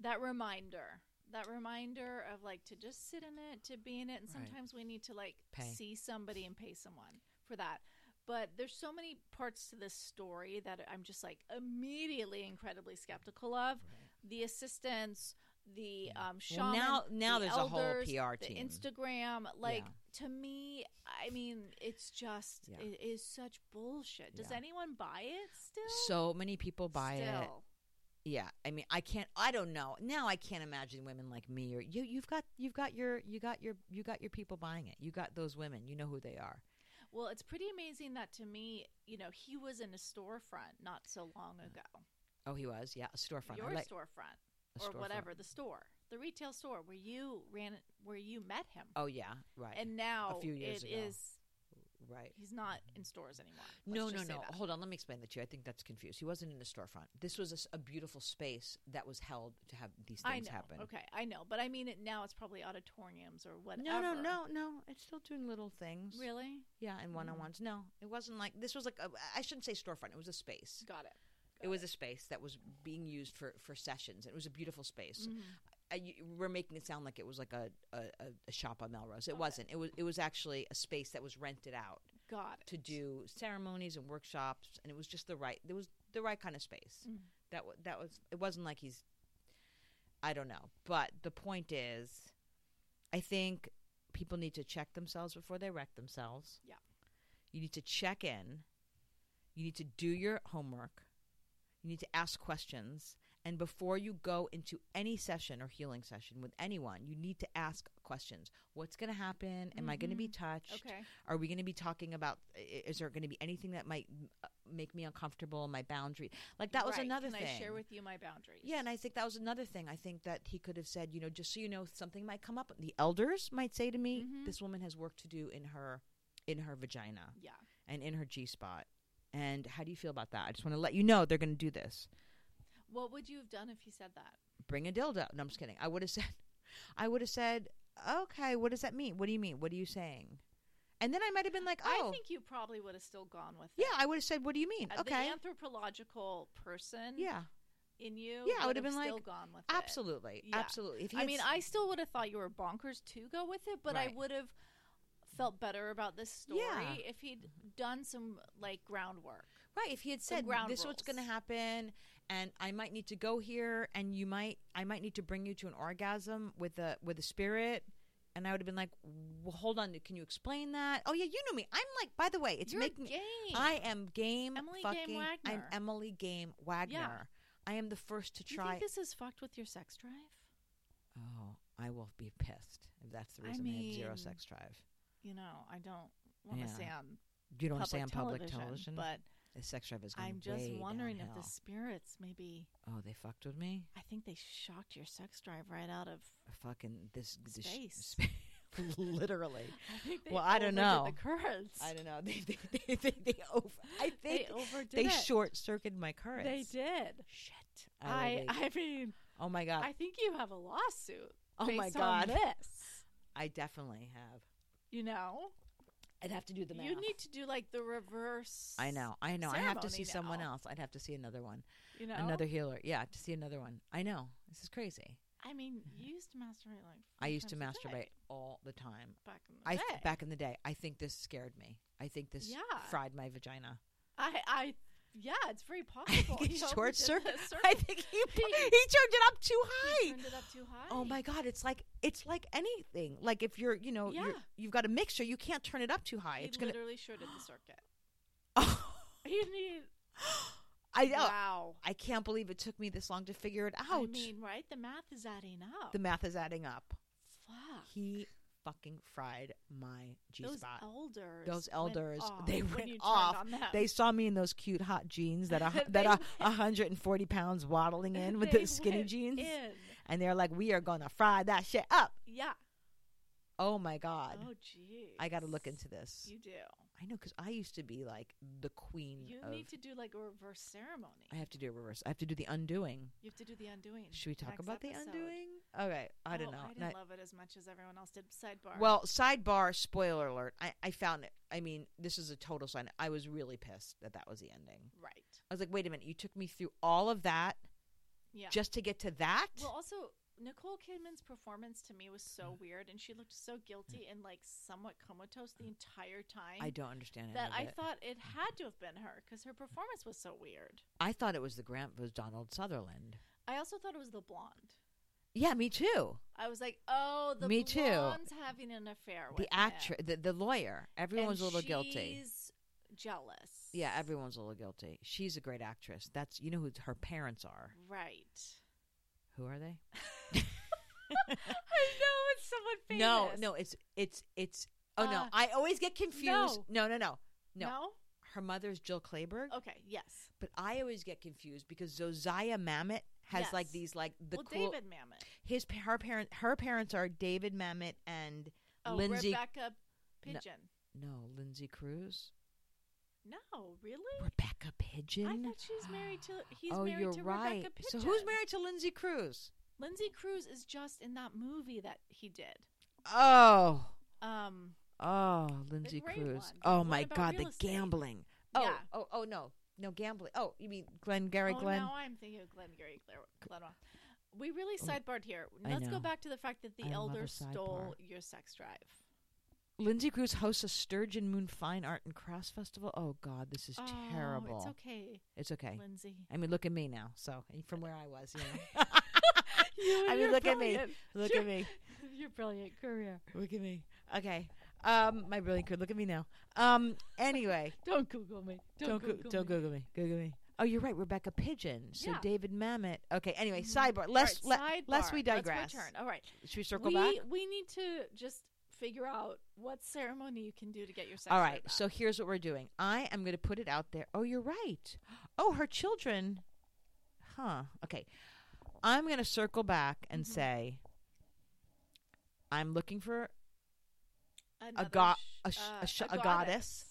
that reminder. That reminder of like to just sit in it, to be in it, and Right. sometimes we need to like Pay. see somebody and pay someone for that. But there's so many parts to this story that I'm just like immediately incredibly skeptical of. The assistants, the um Well, now- now the there's a whole elders, PR the team. Instagram, like Yeah. to me, I mean, it's just Yeah. it is such bullshit. Does Yeah. anyone buy it still? so many people buy it. Yeah, I mean, I can't. I don't know. Now I can't imagine women like me or you. You've got, you've got your, you got your, you got your people buying it. You got those women. You know who they are. Well, it's pretty amazing that to me, you know, he was in a storefront not so long ago. Oh, he was. Yeah, a storefront. Your like storefront a or storefront. whatever, the store, the retail store where you ran, where you met him, Oh yeah, right. and now a few years it ago. is- right. he's not in stores anymore. No, Let's no, say no. that. Hold on. Let me explain that to you. I think that's confused. He wasn't in the storefront. This was a beautiful space that was held to have these I things know. happen. Okay, I know, but I mean it now. It's probably auditoriums or whatever. No, no, no, no. It's still doing little things. Really? Yeah, and one-on-ones. No, it wasn't like this was like a, I shouldn't say storefront. It was a space. Got it. It was a space that was being used for for sessions. It was a beautiful space. Mhm. I, we're making it sound like it was like a, a, a- shop on Melrose. It Okay. wasn't. It was it was actually a space that was rented out Got it. to do ceremonies and workshops, and it was just the right. There was the right kind of space. Mm. That that was. It wasn't like he's. I don't know, but the point is, I think people need to check themselves before they wreck themselves. Yeah. You need to check in. You need to do your homework. You need to ask questions. And before you go into any session or healing session with anyone, you need to ask questions. What's going to happen? Am I going to be touched? Okay. Are we going to be talking about? Is there going to be anything that might uh, make me uncomfortable? My boundary, like that was Right. another Can thing. I share with you my boundaries? yeah, and I think that was another thing. I think that he could have said, you know, just so you know, something might come up. The elders might say to me, Mhm. "This woman has work to do in her, in her vagina Yeah. and in her G spot." And how do you feel about that? I just want to let you know they're going to do this. What would you have done if he said that? Bring a dildo. No, I'm just kidding. I would have said, I would have said, okay, what does that mean? What do you mean? What are you saying? And then I might have been like, oh, I think you probably would have still gone with it. yeah. I would have said, what do you mean? Uh, okay, The anthropological person yeah, in you Yeah, I would would've been still like, gone with absolutely, Yeah. absolutely. If it. I mean, s- I still would have thought you were bonkers to go with it, but I would have felt better about this story Yeah. if he'd done some like groundwork. right, if he had said, this is what's going to happen, and I might need to go here, and you might, I might need to bring you to an orgasm with a with a spirit. And I would have been like, well, hold on, can you explain that? Oh yeah, you know me. I'm like, by the way, it's You're making game. I am game Emily Game fucking. I'm Wagner. Emily Game Wagner. I am the first to Do you try. think this is fucked with your sex drive? oh, I will be pissed if that's the I reason I, have zero sex drive. You know, I don't want to Yeah. say on You don't public say on public television, television, but the sex drive is going I'm just wondering if the spirits maybe. Oh, they fucked with me. I think they shocked your sex drive right out of. Fucking this, this sh- Space. spa- literally. I Well, I don't know. The currents. I don't know. They they they, they, they over. I think They overdid they, short circuited my currents. They did. Shit. I. I mean, oh my god. I think you have a lawsuit. oh my god. This. I definitely have. You know, I'd have to do the math. you need to do like the reverse. I know. I know. I have to see ceremony someone else. I'd have to see another one. You know, Another healer. Yeah, to see another one. I know. This is crazy. I mean, you used to masturbate like. I used to masturbate all the time. back in the I day. back in the day. I think this scared me. I think this Yeah. fried my vagina. I, I, yeah, it's very I possible. think He short circuit. I think he He- he turned it up too He high. turned it up too high. Oh my god, it's like it's like anything. Like if you're, you know, Yeah. you've got a mixture, you can't turn it up too high. He it's gonna. literally shorted the circuit. Oh, You need. I know. Wow. I can't believe it took me this long to figure it out. I mean, right? The math is adding up. the math is adding up. Fuck. He fucking fried my G Those spot. elders. Those elders, off they went off. They saw me in those cute hot jeans that are, that a, went- 140 pounds waddling in with those skinny jeans, In. and they're like, "We are gonna fry that shit up." Yeah. Oh my god! Oh, geez. I got to look into this. You do. I know because I used to be like the queen. You need to do like a reverse ceremony. I have to do a reverse. I have to do the undoing. You have to do the undoing. Should we talk about the episode. undoing? Okay, I don't Oh, know. I didn't Not- love it as much as everyone else did. Sidebar. well, sidebar, spoiler alert. I, I found it. I mean, this is a total sign. I was really pissed that that was the ending. right. I was like, wait a minute, you took me through all of that Yeah. just to get to that? Well, also Nicole Kidman's performance to me was so mm. weird, and she looked so guilty mm. and like somewhat comatose the mm. entire time. I don't understand that I it. thought it had to have been her because her performance was so weird. I thought it was the Grant was Donald Sutherland. I also thought it was the blonde. Yeah, me too. I was like, oh, the Me too. blonde's having an affair with The actress, the, the lawyer. Everyone's was a little guilty. She's jealous. Yeah, everyone's a little guilty. She's a great actress. That's you know who her parents are. right. Who are they? I know it's someone famous. No, no, it's it's it's. Oh no, Uh, I always get confused. No, no, no, no. no. Her mother's Jill Clayburgh, Okay. Yes. but I always get confused because Zosia Mamet has like Yes. these like the well, cool. David Mamet. His pa- her parent her parents are David Mamet and Oh, Lindsay. Rebecca Pidgeon. No, Lindsay Crouse. No, really? Rebecca Pidgeon. I thought she's married to. He's oh, married you're to right. Rebecca So who's married to Lindsay Crouse? Lindsay Crouse is just in that movie that he did. Oh, Um, oh, Lindsay Crouse. Oh my God, the estate. gambling. Oh, Yeah. oh, oh no, no gambling. Oh, you mean Glengarry oh, Glenn? now I'm thinking of Glenn Gary Glenn. We really Oh, sidebarred here. Let's go back to the fact that the I elders stole your sex drive. Lindsay Cruz hosts a Sturgeon Moon Fine Art and Crafts Festival. Oh God, this is oh, terrible. It's okay, It's okay. Lindsay. I mean, look at me now. So from where I was, you know. You I mean, look at me. brilliant- look at me. Your brilliant career. Look at me. Okay. Um, my brilliant career. Look at me now. Um. Anyway, Don't Google me. Don't, don't Google go- don't me. Google me. Google me. Oh, you're right. Rebecca Pidgeon. So Yeah. David Mamet. Okay. Anyway, Mhm. sidebar. Less right, le- less we digress. Let's return. All right. Should we circle we, back? We need to just figure out what ceremony you can do to get your sex All right. So here's what we're doing. I am going to put it out there. Oh, you're right. Oh, her children. Huh. Okay. I'm going to circle back and Mhm. say I'm looking for Another go- sh- a sh- uh, a sh- a goddess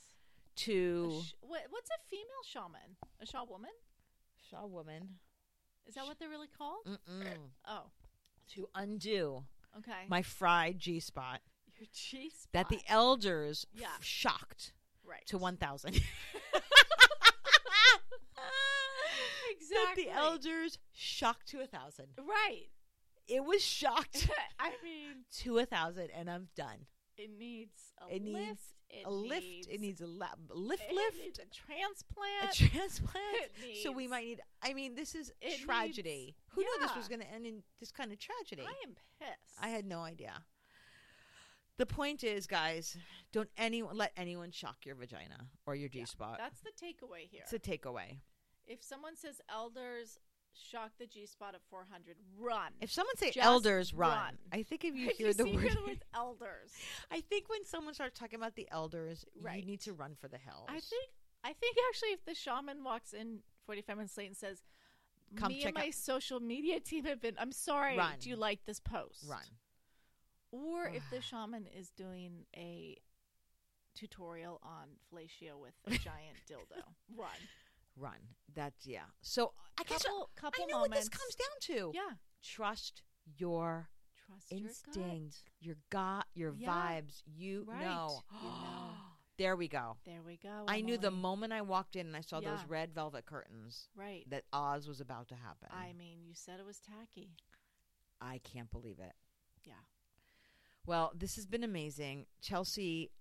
A to sh- what, what's a female shaman? A shaw woman? Shaw woman Is that what they're really called? Mm-mm. Oh, to undo okay. my fried G spot Your G spot. that the elders f- shocked right to 1,000. exactly that the elders shocked to a 1,000. right. It was shocked I mean, to a 1,000, and I'm done. It needs a It lift. needs it a lift. Needs, It needs a la- lift. it lift. needs a a transplant. transplant. It So we might need. I mean, this is tragedy. needs- Who knew this was going to end in this kind of tragedy? I am pissed. I had no idea. The point is, guys, don't anyone let anyone shock your vagina or your G spot. That's the takeaway here. It's a takeaway. if someone says elders shock the G spot at 400, run. If someone say Just elders run, run. I think if you If hear the see word, the word elders, I think when someone starts talking about the elders, you need to run for the hills. I think I think actually if the shaman walks in 45 minutes late and says, Come "Me check and my out- social media team have been," I'm sorry. Run. Do you like this post? run. Or if the shaman is doing a tutorial on fellatio with a giant dildo, run. Run. That's yeah. So uh, I guess Couple, couple I know moments. what this comes down to. Yeah. Trust your Trust instinct, your your gut, your Yeah. vibes. You Right. know. You know. there we go. There we go. I knew the Emily. moment I walked in and I saw those red velvet curtains Right. that Oz was about to happen. I mean, you said it was tacky. I can't believe it. Yeah. Well, this has been amazing. Chelsea,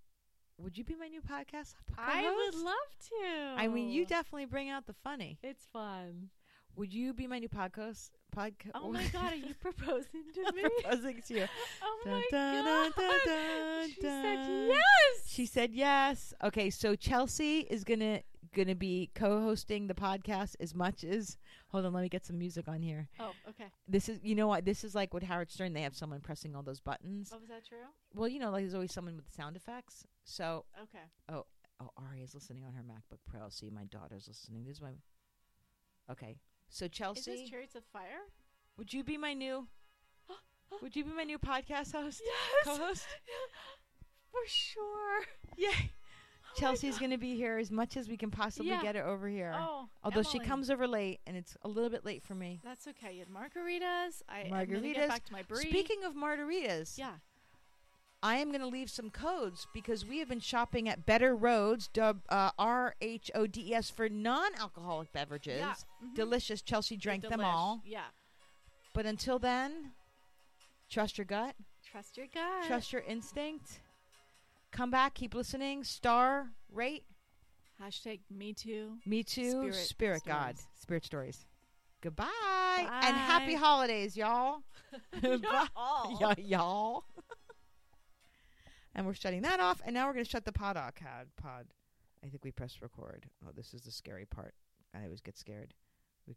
would you be my new podcast? I would love to. I mean, you definitely bring out the funny. It's fun. Would you be my new podcast? Podcast? Oh my god, are you proposing to me? proposing to you. Oh Dun, my dun, god. dun, she said yes. She said yes. Okay, so Chelsea is gonna gonna be co-hosting the podcast as much as. Hold on, let me get some music on here. Oh, okay. This is, you know what? This is like with Howard Stern. They have someone pressing all those buttons. Oh, was that true? Well, you know, like there's always someone with sound effects. So, Okay. oh, oh, Ari is listening on her MacBook Pro. See, my daughter's listening. This is my. Okay, so Chelsea. Is this Chariots of Fire? would you be my new? Would you be my new podcast host? Yes. Co-host? For sure. Yeah. Chelsea's going to be here as much as we can possibly Yeah. get her over here. Oh, Although she comes over late, and it's a little bit late for me. That's okay. You had margaritas. I, Margaritas. get back to my brie. Speaking of margaritas, yeah. I am going to leave some codes because we have been shopping at Better Rhodes, uh, R H O D E S, for non-alcoholic beverages. Yeah. mhm. Delicious. Chelsea drank them all. Yeah. But until then, trust your gut, Trust your gut. trust your instinct. Come back, keep listening. Star, rate, Hashtag me too. me too. Spirit Spirit, God, spirit stories. Goodbye and happy holidays, y'all. Bye. Y'all. Yeah, y'all. and we're shutting that off, and now we're going to shut the pod off. Pod, pod. I think we pressed record. Oh, this is the scary part. I always get scared.